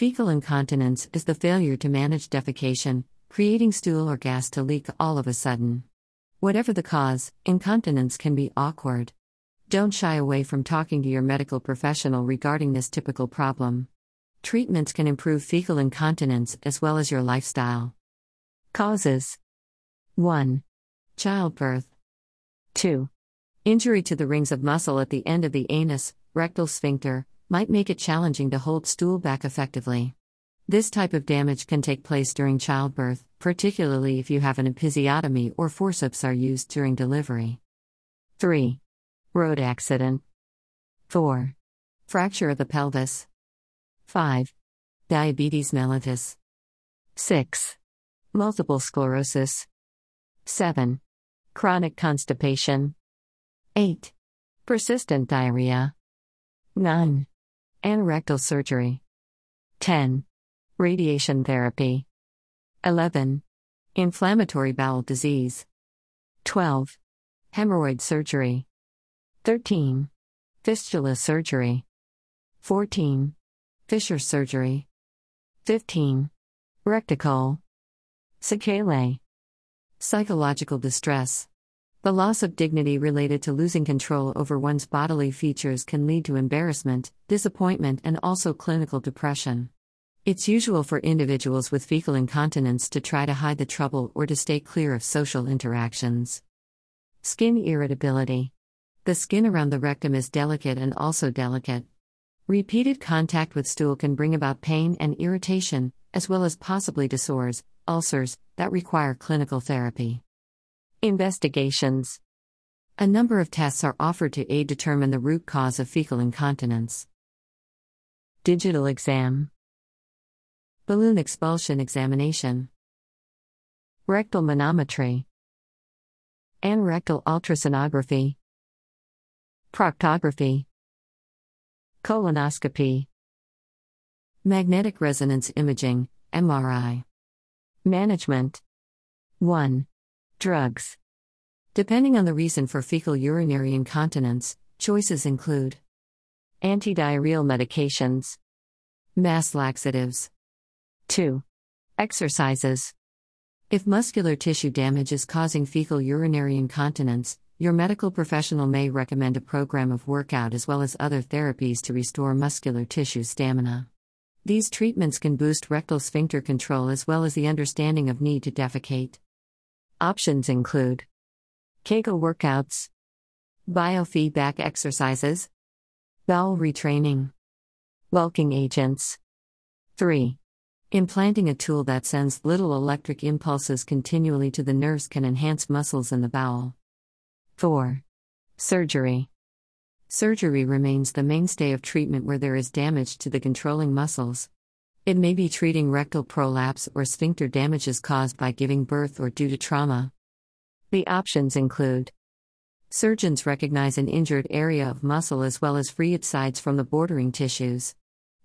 Fecal incontinence is the failure to manage defecation, creating stool or gas to leak all of a sudden. Whatever the cause, incontinence can be awkward. Don't shy away from talking to your medical professional regarding this typical problem. Treatments can improve fecal incontinence as well as your lifestyle. Causes 1. Childbirth. 2. Injury to the rings of muscle at the end of the anus, rectal sphincter, might make it challenging to hold stool back effectively. This type of damage can take place during childbirth, particularly if you have an episiotomy or forceps are used during delivery. 3. Road accident. 4. Fracture of the pelvis. 5. Diabetes mellitus. 6. Multiple sclerosis. 7. Chronic constipation. 8. Persistent diarrhea. 9. Anorectal surgery. 10. Radiation therapy. 11. Inflammatory bowel disease. 12. Hemorrhoid surgery. 13. Fistula surgery. 14. Fissure surgery. 15. Rectocele. Sequelae. Psychological distress. The loss of dignity related to losing control over one's bodily features can lead to embarrassment, disappointment, and also clinical depression. It's usual for individuals with fecal incontinence to try to hide the trouble or to stay clear of social interactions. Skin irritability. The skin around the rectum is delicate and also delicate. Repeated contact with stool can bring about pain and irritation, as well as possibly to sores, ulcers, that require clinical therapy. Investigations A number of tests are offered to aid determine the root cause of fecal incontinence. Digital exam, Balloon expulsion examination, Rectal manometry, and rectal ultrasonography. Proctography, Colonoscopy, Magnetic resonance imaging, MRI. Management 1. Drugs. Depending on the reason for fecal urinary incontinence, choices include antidiarrheal medications, mass laxatives. 2. Exercises. If muscular tissue damage is causing fecal urinary incontinence, your medical professional may recommend a program of workout as well as other therapies to restore muscular tissue stamina. These treatments can boost rectal sphincter control as well as the understanding of need to defecate. Options include Kegel workouts, biofeedback exercises, bowel retraining, Bulking agents. 3. Implanting a tool that sends little electric impulses continually to the nerves can enhance muscles in the bowel. 4. Surgery. Surgery remains the mainstay of treatment where there is damage to the controlling muscles. It may be treating rectal prolapse or sphincter damages caused by giving birth or due to trauma. The options include Surgeons recognize an injured area of muscle as well as free its sides from the bordering tissues.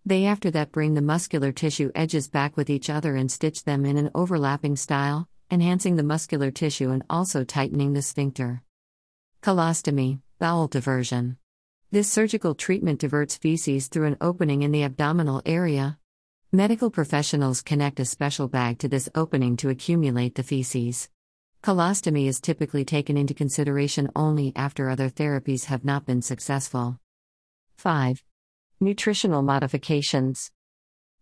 They after that bring the muscular tissue edges back with each other and stitch them in an overlapping style, enhancing the muscular tissue and also tightening the sphincter. Colostomy, bowel diversion. This surgical treatment diverts feces through an opening in the abdominal area. Medical professionals connect a special bag to this opening to accumulate the feces. Colostomy is typically taken into consideration only after other therapies have not been successful. 5. Nutritional modifications.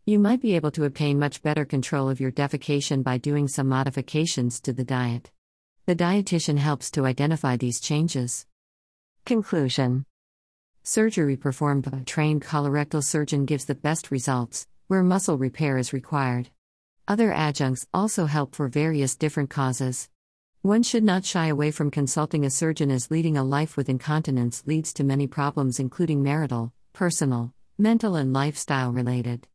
You might be able to obtain much better control of your defecation by doing some modifications to the diet. The dietitian helps to identify these changes. Conclusion Surgery performed by a trained colorectal surgeon gives the best results, where muscle repair is required. Other adjuncts also help for various different causes. One should not shy away from consulting a surgeon as leading a life with incontinence leads to many problems, including marital, personal, mental, and lifestyle related.